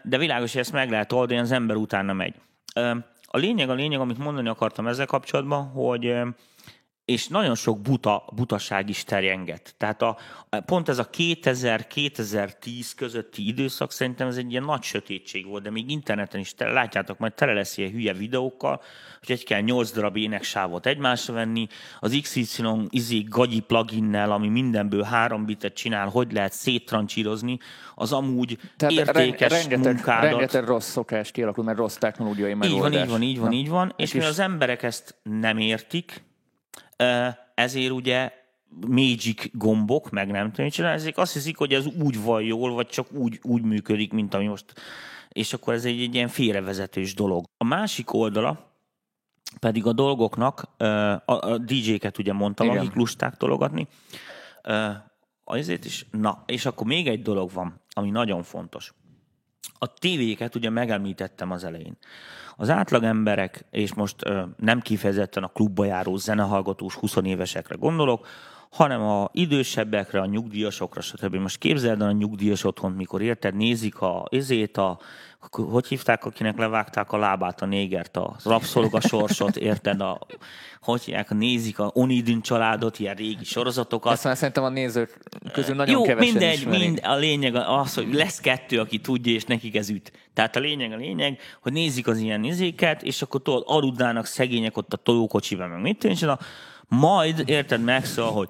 de világos, hogy ezt meg lehet oldani, az ember utána megy. A lényeg, a lényeg, amit mondani akartam ezzel kapcsolatban, hogy és nagyon sok buta, butaság is terjenget. Tehát a, pont ez a 2000-2010 közötti időszak szerintem ez egy ilyen nagy sötétség volt, de még interneten is tele, látjátok, majd tele lesz ilyen hülye videókkal, hogy egy kell 8 darab éneksávot egymásra venni, az XY izé gagyi pluginnel, ami mindenből három bitet csinál, hogy lehet széttrancsírozni, az amúgy Tehát értékes rengeteg, munkádat. Rengeteg rossz szokás kialakul, mert rossz technológiai megoldás. Így van, így van, így van, így van. És, és mivel az emberek ezt nem értik, ezért ugye magic gombok, meg nem tudom, csinálni, ezek azt hiszik, hogy ez úgy van jól, vagy csak úgy, úgy működik, mint ami most. És akkor ez egy, egy ilyen félrevezetős dolog. A másik oldala pedig a dolgoknak, a, a DJ-ket ugye mondtam, Igen. akik lusták tologatni, azért is, na, és akkor még egy dolog van, ami nagyon fontos. A tévéket ugye megemlítettem az elején. Az átlagemberek, és most ö, nem kifejezetten a klubba járó zenehallgatós 20 évesekre gondolok, hanem a idősebbekre, a nyugdíjasokra, stb. Most képzeld el a nyugdíjas otthon, mikor érted, nézik a ezét, a, hogy hívták, akinek levágták a lábát, a négert, a rabszolgasorsot, érted, a, hogy hívják, nézik a Onidin családot, ilyen régi sorozatokat. Ezt már szerintem a nézők közül nagyon Jó, kevesen mindegy, mind, a lényeg az, hogy lesz kettő, aki tudja, és nekik ez üt. Tehát a lényeg, a lényeg, hogy nézik az ilyen nézéket, és akkor tudod, aludnának szegények ott a tojókocsiban, meg mit tűnj, majd érted megszól, hogy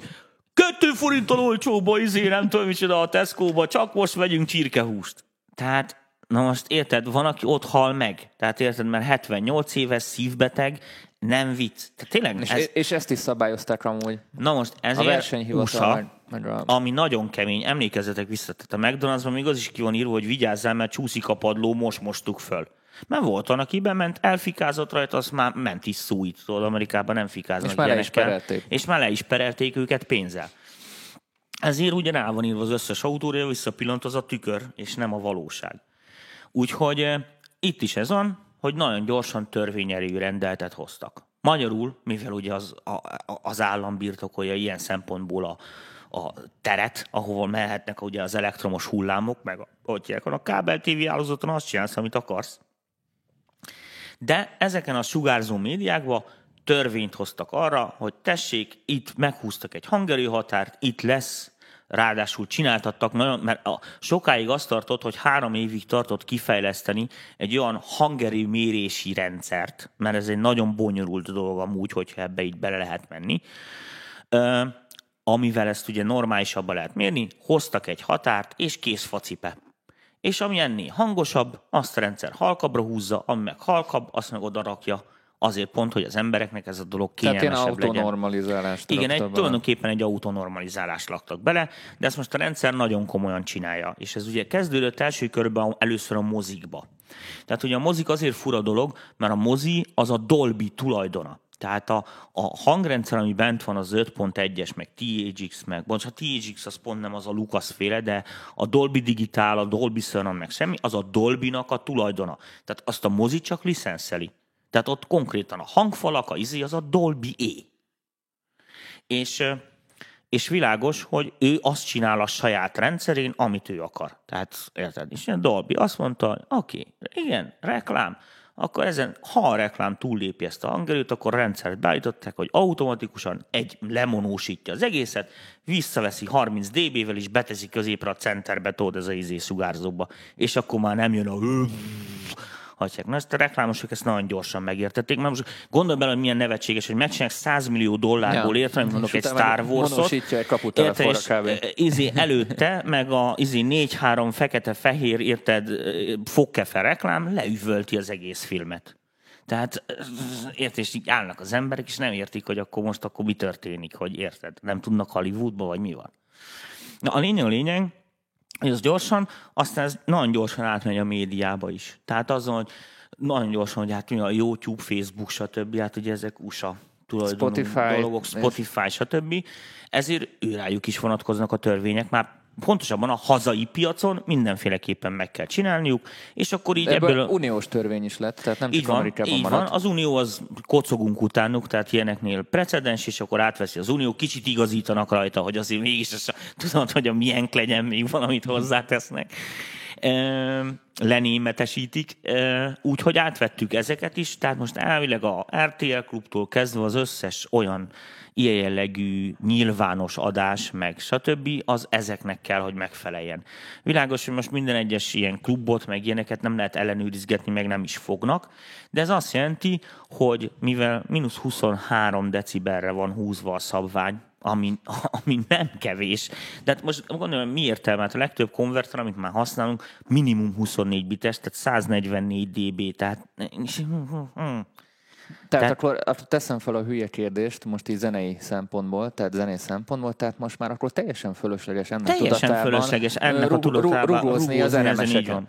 kettő forinttal olcsóba, izé, nem tudom, micsoda a Tesco-ba, csak most vegyünk csirkehúst. Tehát Na most érted, van, aki ott hal meg. Tehát érted, mert 78 éves, szívbeteg, nem vicc. Tehát tényleg és, ez... és ezt is szabályozták amúgy. Na most ezért a USA, ami nagyon kemény, emlékezzetek vissza, tehát a McDonald'sban még az is ki van írva, hogy vigyázzál, mert csúszik a padló, most mostuk föl. Mert volt van, aki bement, elfikázott rajta, azt már ment is szújt. Tudod, Amerikában nem fikáznak És már le is perelték. És már le is perelték őket pénzzel. Ezért ugye rá van írva az összes autóra, visszapillant az a tükör, és nem a valóság. Úgyhogy eh, itt is ez van, hogy nagyon gyorsan törvényerő rendeltet hoztak. Magyarul, mivel ugye az, a, az állam birtokolja ilyen szempontból a, a teret, ahova mehetnek ugye az elektromos hullámok, meg a, hogy a kábel TV állózaton azt csinálsz, amit akarsz. De ezeken a sugárzó médiákban törvényt hoztak arra, hogy tessék, itt meghúztak egy hangerőhatárt, itt lesz ráadásul csináltattak nagyon, mert a, sokáig azt tartott, hogy három évig tartott kifejleszteni egy olyan hangerő mérési rendszert, mert ez egy nagyon bonyolult dolog amúgy, hogyha ebbe így bele lehet menni, ö, amivel ezt ugye normálisabban lehet mérni, hoztak egy határt, és kész facipe. És ami ennél hangosabb, azt a rendszer halkabbra húzza, ami meg halkabb, azt meg oda rakja Azért pont, hogy az embereknek ez a dolog kényelmesebb Tehát ilyen autonormalizálást Igen, egy, tulajdonképpen egy autonormalizálást laktak bele, de ezt most a rendszer nagyon komolyan csinálja. És ez ugye kezdődött első körben először a mozikba. Tehát ugye a mozik azért fura dolog, mert a mozi az a Dolby tulajdona. Tehát a, a hangrendszer, ami bent van, az 5.1-es, meg THX, meg, bocsánat, a THX az pont nem az a Lucas féle, de a Dolby Digital, a Dolby Surround, meg semmi, az a Dolby-nak a tulajdona. Tehát azt a mozi csak licenszeli. Tehát ott konkrétan a hangfalak, a izé, az a Dolby E. És, és világos, hogy ő azt csinál a saját rendszerén, amit ő akar. Tehát érted? És ilyen Dolby azt mondta, oké, okay, igen, reklám, akkor ezen, ha a reklám túllépi ezt a hangerőt, akkor a rendszert beállították, hogy automatikusan egy lemonósítja az egészet, visszaveszi 30 dB-vel, és beteszi középre a centerbe, tudod, ez a izé sugárzóba, és akkor már nem jön a hagyják. Na ezt a reklámosok ezt nagyon gyorsan megértették. Mert most gondolj bele, hogy milyen nevetséges, hogy megcsinálják 100 millió dollárból ja. értem, mondok egy Star Wars-ot. egy és izé előtte, meg a izé 4-3 fekete-fehér, érted, fogkefe reklám leüvölti az egész filmet. Tehát érted, és így állnak az emberek, és nem értik, hogy akkor most akkor mi történik, hogy érted, nem tudnak Hollywoodba, vagy mi van. Na, a lényeg a lényeg, ez gyorsan, aztán ez nagyon gyorsan átmegy a médiába is. Tehát azon, hogy nagyon gyorsan, hogy hát a YouTube, Facebook, stb. Hát ugye ezek USA tulajdonú Spotify, dolgok, Spotify, stb. Ezért őrájuk is vonatkoznak a törvények, már pontosabban a hazai piacon mindenféleképpen meg kell csinálniuk, és akkor így ebből... ebből uniós törvény is lett, tehát nem csak van, Amerikában így maradt. Van, az unió az kocogunk utánuk, tehát ilyeneknél precedens, és akkor átveszi az unió, kicsit igazítanak rajta, hogy azért mégis az, tudod, hogy a milyen legyen még valamit hozzátesznek lenémetesítik, úgyhogy átvettük ezeket is, tehát most elvileg a RTL klubtól kezdve az összes olyan ilyen jellegű nyilvános adás, meg stb., az ezeknek kell, hogy megfeleljen. Világos, hogy most minden egyes ilyen klubot, meg ilyeneket nem lehet ellenőrizgetni, meg nem is fognak, de ez azt jelenti, hogy mivel mínusz 23 decibelre van húzva a szabvány, ami, [laughs] ami nem kevés. De hát most gondolom, mi értelme? Hát a legtöbb konverter, amit már használunk, minimum 24 bites, tehát 144 dB, tehát Tehát, tehát akkor teszem fel a hülye kérdést, most így zenei szempontból, tehát zenei szempontból, tehát most már akkor teljesen fölösleges ennek teljesen tudatában. fölösleges ennek a tudatában rugózni az elemeseken.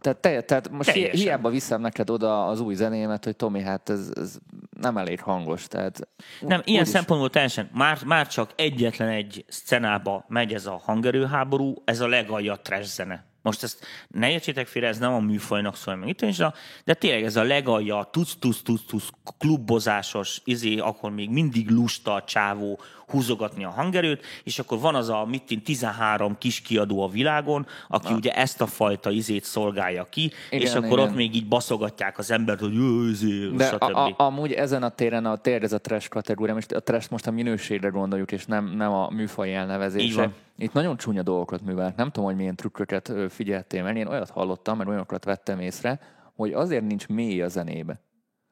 Tehát, te, tehát most Teljesen. hiába viszem neked oda az új zenémet, hogy Tomi, hát ez, ez nem elég hangos. Tehát, nem, ilyen is... szempontból teljesen, már, már csak egyetlen egy szcenába megy ez a hangerőháború, ez a legalja trash zene. Most ezt ne értsétek félre, ez nem a műfajnak szól meg itt is, de tényleg ez a legalja, tuc, tuc, tuc, tuc, klubozásos, izé, akkor még mindig lusta a csávó húzogatni a hangerőt, és akkor van az a mit 13 kis kiadó a világon, aki Na. ugye ezt a fajta izét szolgálja ki, igen, és akkor igen. ott még így baszogatják az embert, hogy izé, De a, a, amúgy ezen a téren a tér, ez a trash kategória, most a trash most a minőségre gondoljuk, és nem, nem a műfaj elnevezése. Itt nagyon csúnya dolgokat művel. Nem tudom, hogy milyen trükköket figyeltél meg. Én olyat hallottam, mert olyanokat vettem észre, hogy azért nincs mély a zenébe.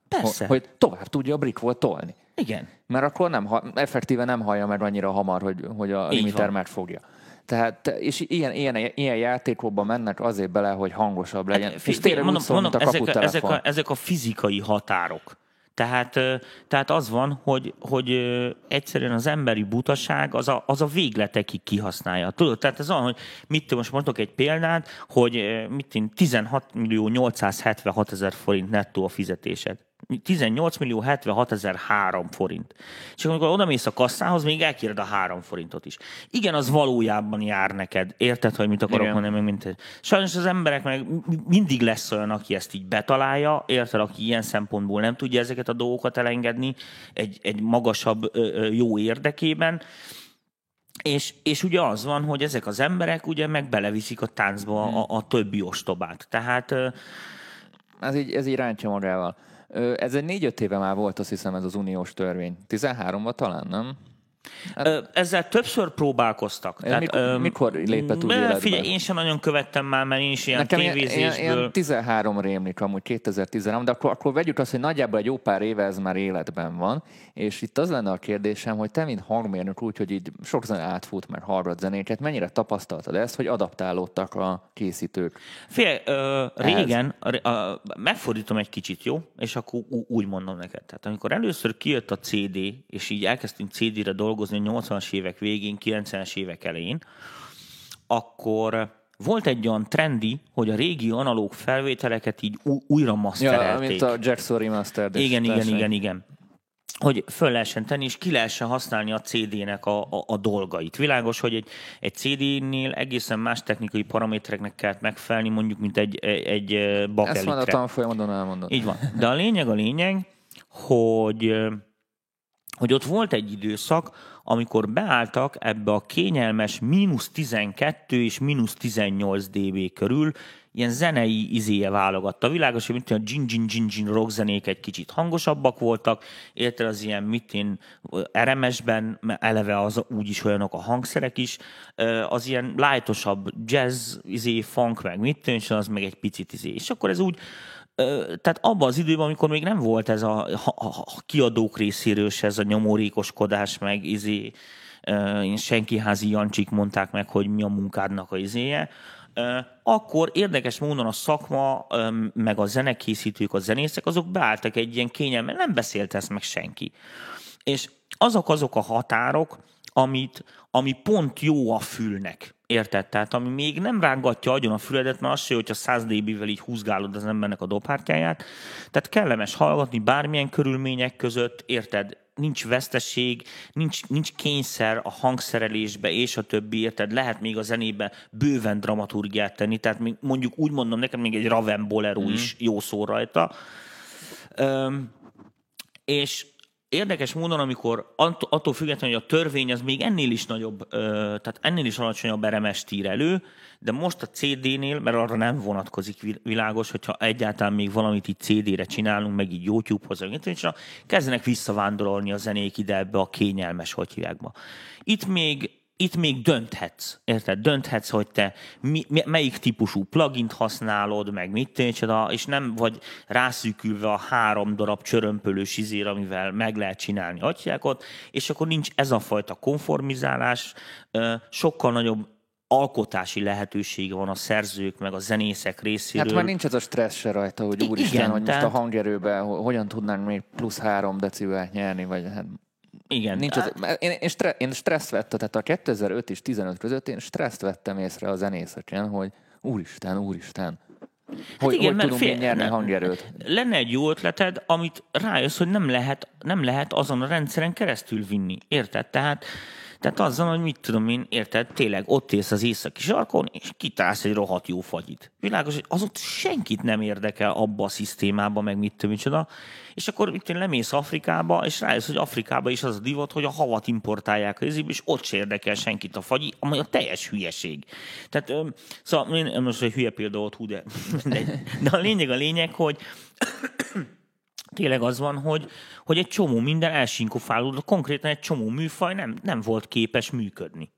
Persze. Hogy, hogy tovább tudja a brick tolni. Igen. Mert akkor nem, effektíve nem hallja meg annyira hamar, hogy, hogy a Így limiter van. megfogja. Tehát, és ilyen, ilyen, ilyen játékokban mennek azért bele, hogy hangosabb legyen. Hát, és tényleg mondom, szól, mondom, ezek, a, ezek, a, ezek a fizikai határok. Tehát, tehát az van, hogy, hogy egyszerűen az emberi butaság az a, az a végletekig kihasználja. Tudod, tehát ez olyan, hogy mit most mondok egy példát, hogy mit 16 millió 876 ezer forint nettó a fizetésed. 18 millió 76 ezer 3 forint. És amikor oda mész a kasszához, még elkéred a 3 forintot is. Igen, az valójában jár neked. Érted, hogy mit akarok Igen. mondani? Mint... Sajnos az emberek meg mindig lesz olyan, aki ezt így betalálja, érted, aki ilyen szempontból nem tudja ezeket a dolgokat elengedni egy, egy magasabb jó érdekében. És, és ugye az van, hogy ezek az emberek ugye meg beleviszik a táncba a, a többi ostobát. Tehát... Ez így, ez így rántja magával. Ez egy négy-öt éve már volt, azt hiszem, ez az uniós törvény. 13-ban talán, nem? Hát, Ezzel többször próbálkoztak. Tehát, mikor, mikor lépett úgy életbe? Figyelj, én sem nagyon követtem már, mert én is ilyen Nekem tévézésből... Ilyen, ilyen 13 rémlik amúgy 2013, de akkor, akkor vegyük azt, hogy nagyjából egy jó pár éve ez már életben van, és itt az lenne a kérdésem, hogy te, mint hangmérnök úgy, hogy így sok zene átfut, mert hallgat zenéket, mennyire tapasztaltad ezt, hogy adaptálódtak a készítők? Ö, régen, ö, megfordítom egy kicsit, jó? És akkor úgy mondom neked. Tehát amikor először kijött a CD, és így elkezdtünk CD-re dolgozni, dolgozni a 80-as évek végén, 90-es évek elején, akkor volt egy olyan trendi, hogy a régi analóg felvételeket így újra masterelték. Ja, mint a Jackson Remastered. Igen, igen, igen, igen, igen hogy föl lehessen tenni, és ki lehessen használni a CD-nek a, a, a dolgait. Világos, hogy egy, egy CD-nél egészen más technikai paramétereknek kell megfelelni, mondjuk, mint egy, egy bakelitre. Ezt már a tanfolyamodon elmondott. Így van. De a lényeg a lényeg, hogy hogy ott volt egy időszak, amikor beálltak ebbe a kényelmes mínusz 12 és mínusz 18 dB körül, ilyen zenei izéje válogatta. Világos, hogy mint a gin gin gin gin rock zenék egy kicsit hangosabbak voltak, érte az ilyen mitén RMS-ben, eleve az úgyis olyanok a hangszerek is, az ilyen lightosabb jazz izé, funk, meg mit és az meg egy picit izé. És akkor ez úgy tehát abban az időben, amikor még nem volt ez a, a kiadók részéről se ez a nyomorékoskodás, meg izé, senkiházi Jancsik mondták meg, hogy mi a munkádnak a izéje, akkor érdekes módon a szakma, meg a zenekészítők, a zenészek, azok beálltak egy ilyen kényelmen, nem beszélt ezt meg senki. És azok azok a határok, amit, ami pont jó a fülnek. Érted? Tehát ami még nem rángatja agyon a füledet, mert az se, hogyha 100 dB-vel így húzgálod az embernek a dobhártyáját. Tehát kellemes hallgatni bármilyen körülmények között, érted? Nincs veszteség, nincs, nincs kényszer a hangszerelésbe és a többi, érted? Lehet még a zenébe bőven dramaturgiát tenni, tehát még, mondjuk úgy mondom, neked még egy Raven Bolero mm. is jó szó rajta. Üm, és érdekes módon, amikor attól függetlenül, hogy a törvény az még ennél is nagyobb, tehát ennél is alacsonyabb RMS tír elő, de most a CD-nél, mert arra nem vonatkozik világos, hogyha egyáltalán még valamit így CD-re csinálunk, meg így YouTube-hoz, kezdenek visszavándorolni a zenék ide ebbe a kényelmes, hogy hívják Itt még itt még dönthetsz, érted? Dönthetsz, hogy te mi, melyik típusú plugint használod, meg mit tényleg, és nem vagy rászűkülve a három darab csörömpölős izér, amivel meg lehet csinálni atyákot, és akkor nincs ez a fajta konformizálás, sokkal nagyobb alkotási lehetősége van a szerzők, meg a zenészek részéről. Hát már nincs ez a stressz se rajta, hogy úristen, Igen, hogy tehát... most a hangerőben hogyan tudnánk még plusz három decibelt nyerni, vagy hát igen. Nincs az, én, én, stre, én stresszt vettem, tehát a 2005 és 15 között én stresszt vettem észre a zenészeken, hogy úristen, úristen, Hát hogy, igen, hogy tudunk fél, nyerni nem, hangerőt? Lenne egy jó ötleted, amit rájössz, hogy nem lehet, nem lehet azon a rendszeren keresztül vinni. Érted? Tehát tehát azzal, hogy mit tudom én, érted, tényleg ott élsz az északi sarkon, és kitálsz egy rohadt jó fagyit. Világos, hogy az ott senkit nem érdekel abba a szisztémába, meg mit tudom, micsoda. És akkor itt lemész Afrikába, és rájössz, hogy Afrikába is az a divat, hogy a havat importálják az és ott se érdekel senkit a fagyi, amely a teljes hülyeség. Tehát, szóval én most egy hülye példa ott, hú, de, [laughs] de, de a lényeg a lényeg, hogy tényleg az van, hogy, hogy egy csomó minden elsinkofálódott, konkrétan egy csomó műfaj nem, nem volt képes működni.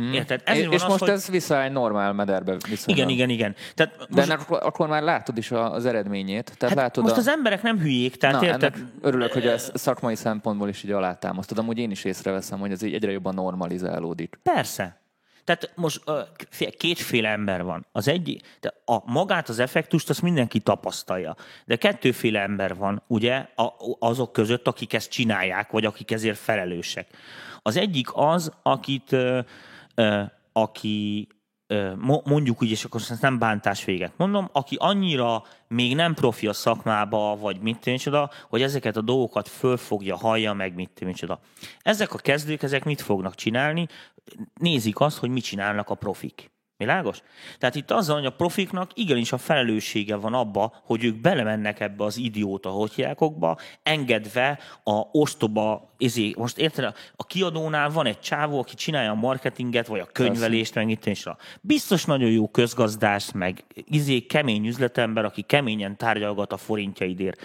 Mm. Érted? Ezért és most az, hogy... ez vissza egy normál mederbe viszonylag. Igen, igen, igen. Tehát most... De ennek akkor már látod is az eredményét. Tehát hát látod most a... az emberek nem hülyék, tehát Na, érted? Örülök, hogy ezt szakmai szempontból is így alátámasztod. Amúgy én is észreveszem, hogy ez így egyre jobban normalizálódik. Persze. Tehát most kétféle ember van. Az egy, de a magát, az effektust, azt mindenki tapasztalja. De kettőféle ember van, ugye, azok között, akik ezt csinálják, vagy akik ezért felelősek. Az egyik az, akit, aki mondjuk úgy, és akkor ezt nem bántás véget mondom, aki annyira még nem profi a szakmába, vagy mit tűncsoda, hogy ezeket a dolgokat fölfogja, hallja meg, mit tűncsoda. Ezek a kezdők, ezek mit fognak csinálni? Nézik azt, hogy mit csinálnak a profik. Világos? Tehát itt azzal, hogy a profiknak igenis a felelőssége van abba, hogy ők belemennek ebbe az idióta hotyákokba, engedve a ostoba, izé, most érted, a kiadónál van egy csávó, aki csinálja a marketinget, vagy a könyvelést, meg itt is. Biztos nagyon jó közgazdás, meg izé, kemény üzletember, aki keményen tárgyalgat a forintjaidért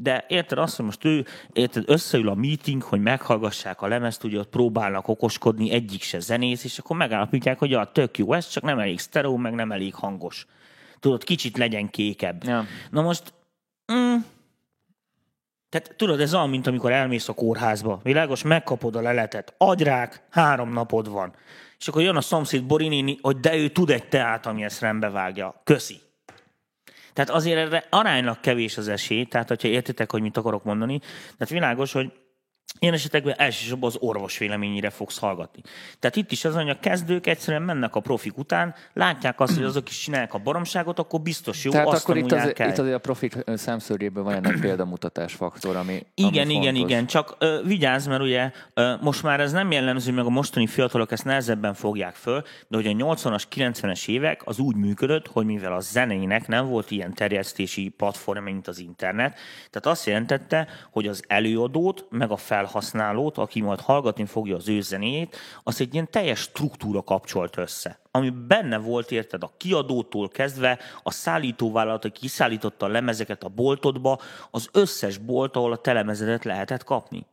de érted azt, hogy most ő érted, összeül a meeting, hogy meghallgassák a lemezt, ugye ott próbálnak okoskodni, egyik se zenész, és akkor megállapítják, hogy a tök jó, ez csak nem elég sztereó, meg nem elég hangos. Tudod, kicsit legyen kékebb. Ja. Na most, mm, tehát tudod, ez olyan, mint amikor elmész a kórházba. Világos, megkapod a leletet, agyrák, három napod van. És akkor jön a szomszéd Borinini, hogy de ő tud egy teát, ami ezt rendbe vágja. Köszi. Tehát azért erre aránylag kevés az esély, tehát hogyha értitek, hogy mit akarok mondani, tehát világos, hogy Ilyen esetekben elsősorban az orvos véleményére fogsz hallgatni. Tehát itt is az, hogy a kezdők egyszerűen mennek a profik után, látják azt, hogy azok is csinálják a baromságot, akkor biztos jó, Tehát azt akkor itt, az, itt azért a profik szemszörjében van ennek példamutatás faktor, ami Igen, ami igen, fontos. igen, csak ö, vigyázz, mert ugye ö, most már ez nem jellemző, meg a mostani fiatalok ezt nehezebben fogják föl, de hogy a 80-as, 90-es évek az úgy működött, hogy mivel a zenének nem volt ilyen terjesztési platform, mint az internet, tehát azt jelentette, hogy az előadót, meg a fel felhasználót, aki majd hallgatni fogja az ő zenéjét, az egy ilyen teljes struktúra kapcsolt össze. Ami benne volt, érted, a kiadótól kezdve, a szállítóvállalat, aki kiszállította a lemezeket a boltodba, az összes bolt, ahol a telemezedet lehetett kapni.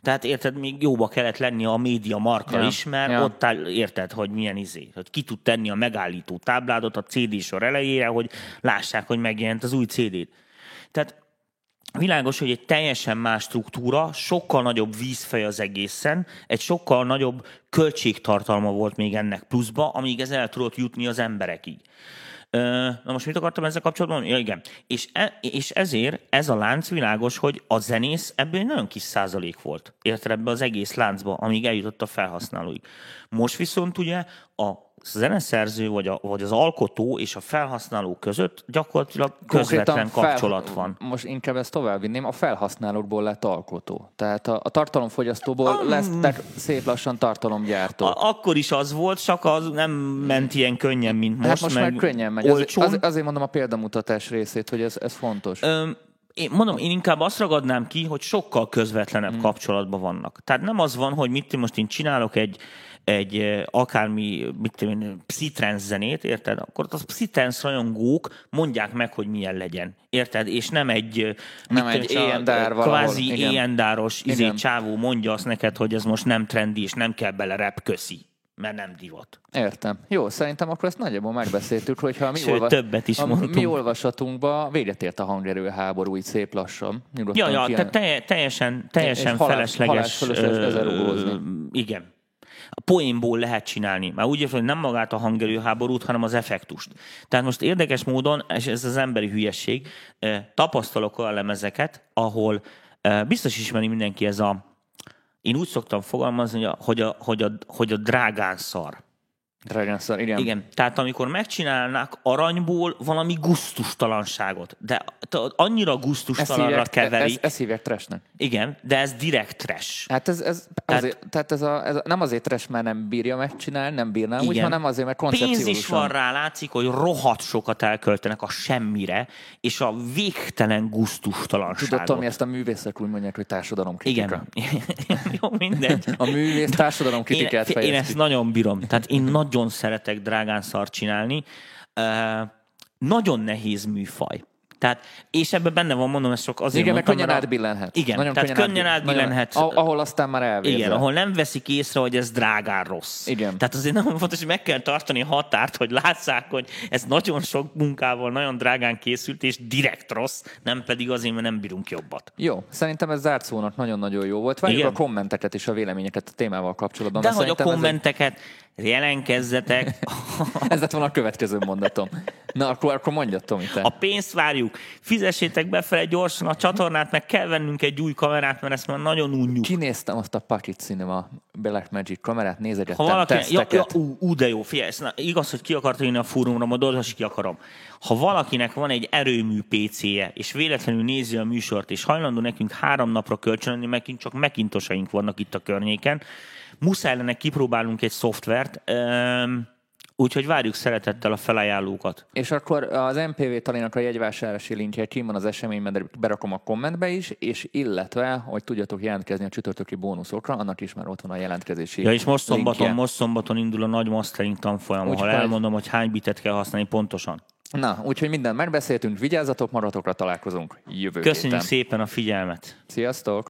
Tehát érted, még jóba kellett lenni a média marka ja, is, mert ja. ott áll, érted, hogy milyen izé. Hogy ki tud tenni a megállító tábládot a CD sor elejére, hogy lássák, hogy megjelent az új CD-t. Tehát világos, hogy egy teljesen más struktúra, sokkal nagyobb vízfej az egészen, egy sokkal nagyobb költségtartalma volt még ennek pluszba, amíg ez el tudott jutni az emberekig. Na most mit akartam ezzel kapcsolatban? Ja, igen. És, e, és ezért ez a lánc világos, hogy a zenész ebből egy nagyon kis százalék volt. Érted ebbe az egész láncba, amíg eljutott a felhasználóig. Most viszont ugye a zeneszerző, vagy, a, vagy az alkotó és a felhasználó között gyakorlatilag közvetlen fel, kapcsolat van. Most inkább ezt továbbvinném, a felhasználókból lett alkotó. Tehát a, a tartalomfogyasztóból um, lesznek szép lassan tartalomgyártó. A, akkor is az volt, csak az nem ment ilyen könnyen, mint most. Hát most meg már könnyen megy. Az, az, azért mondom a példamutatás részét, hogy ez, ez fontos. Öm, én mondom, én inkább azt ragadnám ki, hogy sokkal közvetlenebb hmm. kapcsolatban vannak. Tehát nem az van, hogy mit most én csinálok egy, egy akármi, mit tudom én, zenét, érted? Akkor az pszitrance rajongók mondják meg, hogy milyen legyen. Érted? És nem egy, nem egy éjendár kvázi éjendáros izé, csávó mondja azt neked, hogy ez most nem trendi, és nem kell bele rap köszi mert nem divat. Értem. Jó, szerintem akkor ezt nagyjából megbeszéltük, hogyha mi, Sőt, olva... többet is a mondtunk. mi olvasatunkba véget ért a hangerő háború így szép lassan. ja, ja, te, te, teljesen, teljesen felesleges. Halás, felesleges ö, igen. A poénból lehet csinálni. Már úgy hogy nem magát a hangerőháborút, hanem az effektust. Tehát most érdekes módon, és ez az emberi hülyesség, tapasztalok olyan lemezeket, ahol biztos ismeri mindenki ez a én úgy szoktam fogalmazni, hogy a, hogy a, hogy a drágán szar. Dragonszor, igen. Igen, tehát amikor megcsinálnak aranyból valami guztustalanságot, de annyira guztustalanra keveri. Ez, ez hívják trashnek. Igen, de ez direkt trash. Hát ez, ez, tehát, azért, tehát ez, a, ez a, nem azért trash, mert nem bírja megcsinálni, nem bírná igen. úgy, hanem azért, mert koncepciósan. Pénz is van rá, látszik, hogy rohadt sokat elköltenek a semmire, és a végtelen guztustalanságot. Tudod, Tomi, ezt a művészek úgy mondják, hogy társadalomkritika. Igen. [laughs] Jó, mindegy. A művész társadalomkritikát én, én ezt nagyon bírom. Tehát én nagyon szeretek drágán szart csinálni. Nagyon nehéz műfaj. Tehát, és ebben benne van, mondom, ezt csak azért Igen, mondtam, mert könnyen átbillenhet. Igen, Nagyon tehát könnyen, könnyen átbillenhet. Ahol aztán már elvézve. Igen, ahol nem veszik észre, hogy ez drágán rossz. Igen. Tehát azért nagyon fontos, hogy meg kell tartani a határt, hogy látszák, hogy ez nagyon sok munkával, nagyon drágán készült, és direkt rossz, nem pedig azért, mert nem bírunk jobbat. Jó, szerintem ez zárt szónak nagyon-nagyon jó volt. Várjuk a kommenteket és a véleményeket a témával kapcsolatban. De hogy a kommenteket, egy... jelenkezzetek. [laughs] ez lett volna a következő mondatom. Na, akkor, akkor mondja, Tomi, te. A pénzt várjuk. Fizessétek befele gyorsan a csatornát, meg kell vennünk egy új kamerát, mert ezt már nagyon unjuk. Kinéztem azt a Pocket Cinema Black Magic kamerát, nézegettem ha valaki, teszteket. Ja, ja, ú, ú, de jó, figyelj, na, igaz, hogy ki akart jönni a fórumra, majd oda ki akarom. Ha valakinek van egy erőmű PC-je, és véletlenül nézi a műsort, és hajlandó nekünk három napra kölcsönni, megint csak mekintosaink vannak itt a környéken, muszáj lenne kipróbálnunk egy szoftvert, um, Úgyhogy várjuk szeretettel a felajánlókat. És akkor az MPV talinak a jegyvásárlási linkje kim van az eseményben, de berakom a kommentbe is, és illetve, hogy tudjatok jelentkezni a csütörtöki bónuszokra, annak is már ott van a jelentkezési Ja, és most szombaton, linkje. most szombaton indul a nagy mastering tanfolyam, ahol elmondom, hogy hány bitet kell használni pontosan. Na, úgyhogy mindent megbeszéltünk, vigyázzatok, maradokra találkozunk jövő Köszönjük héten. szépen a figyelmet. Sziasztok!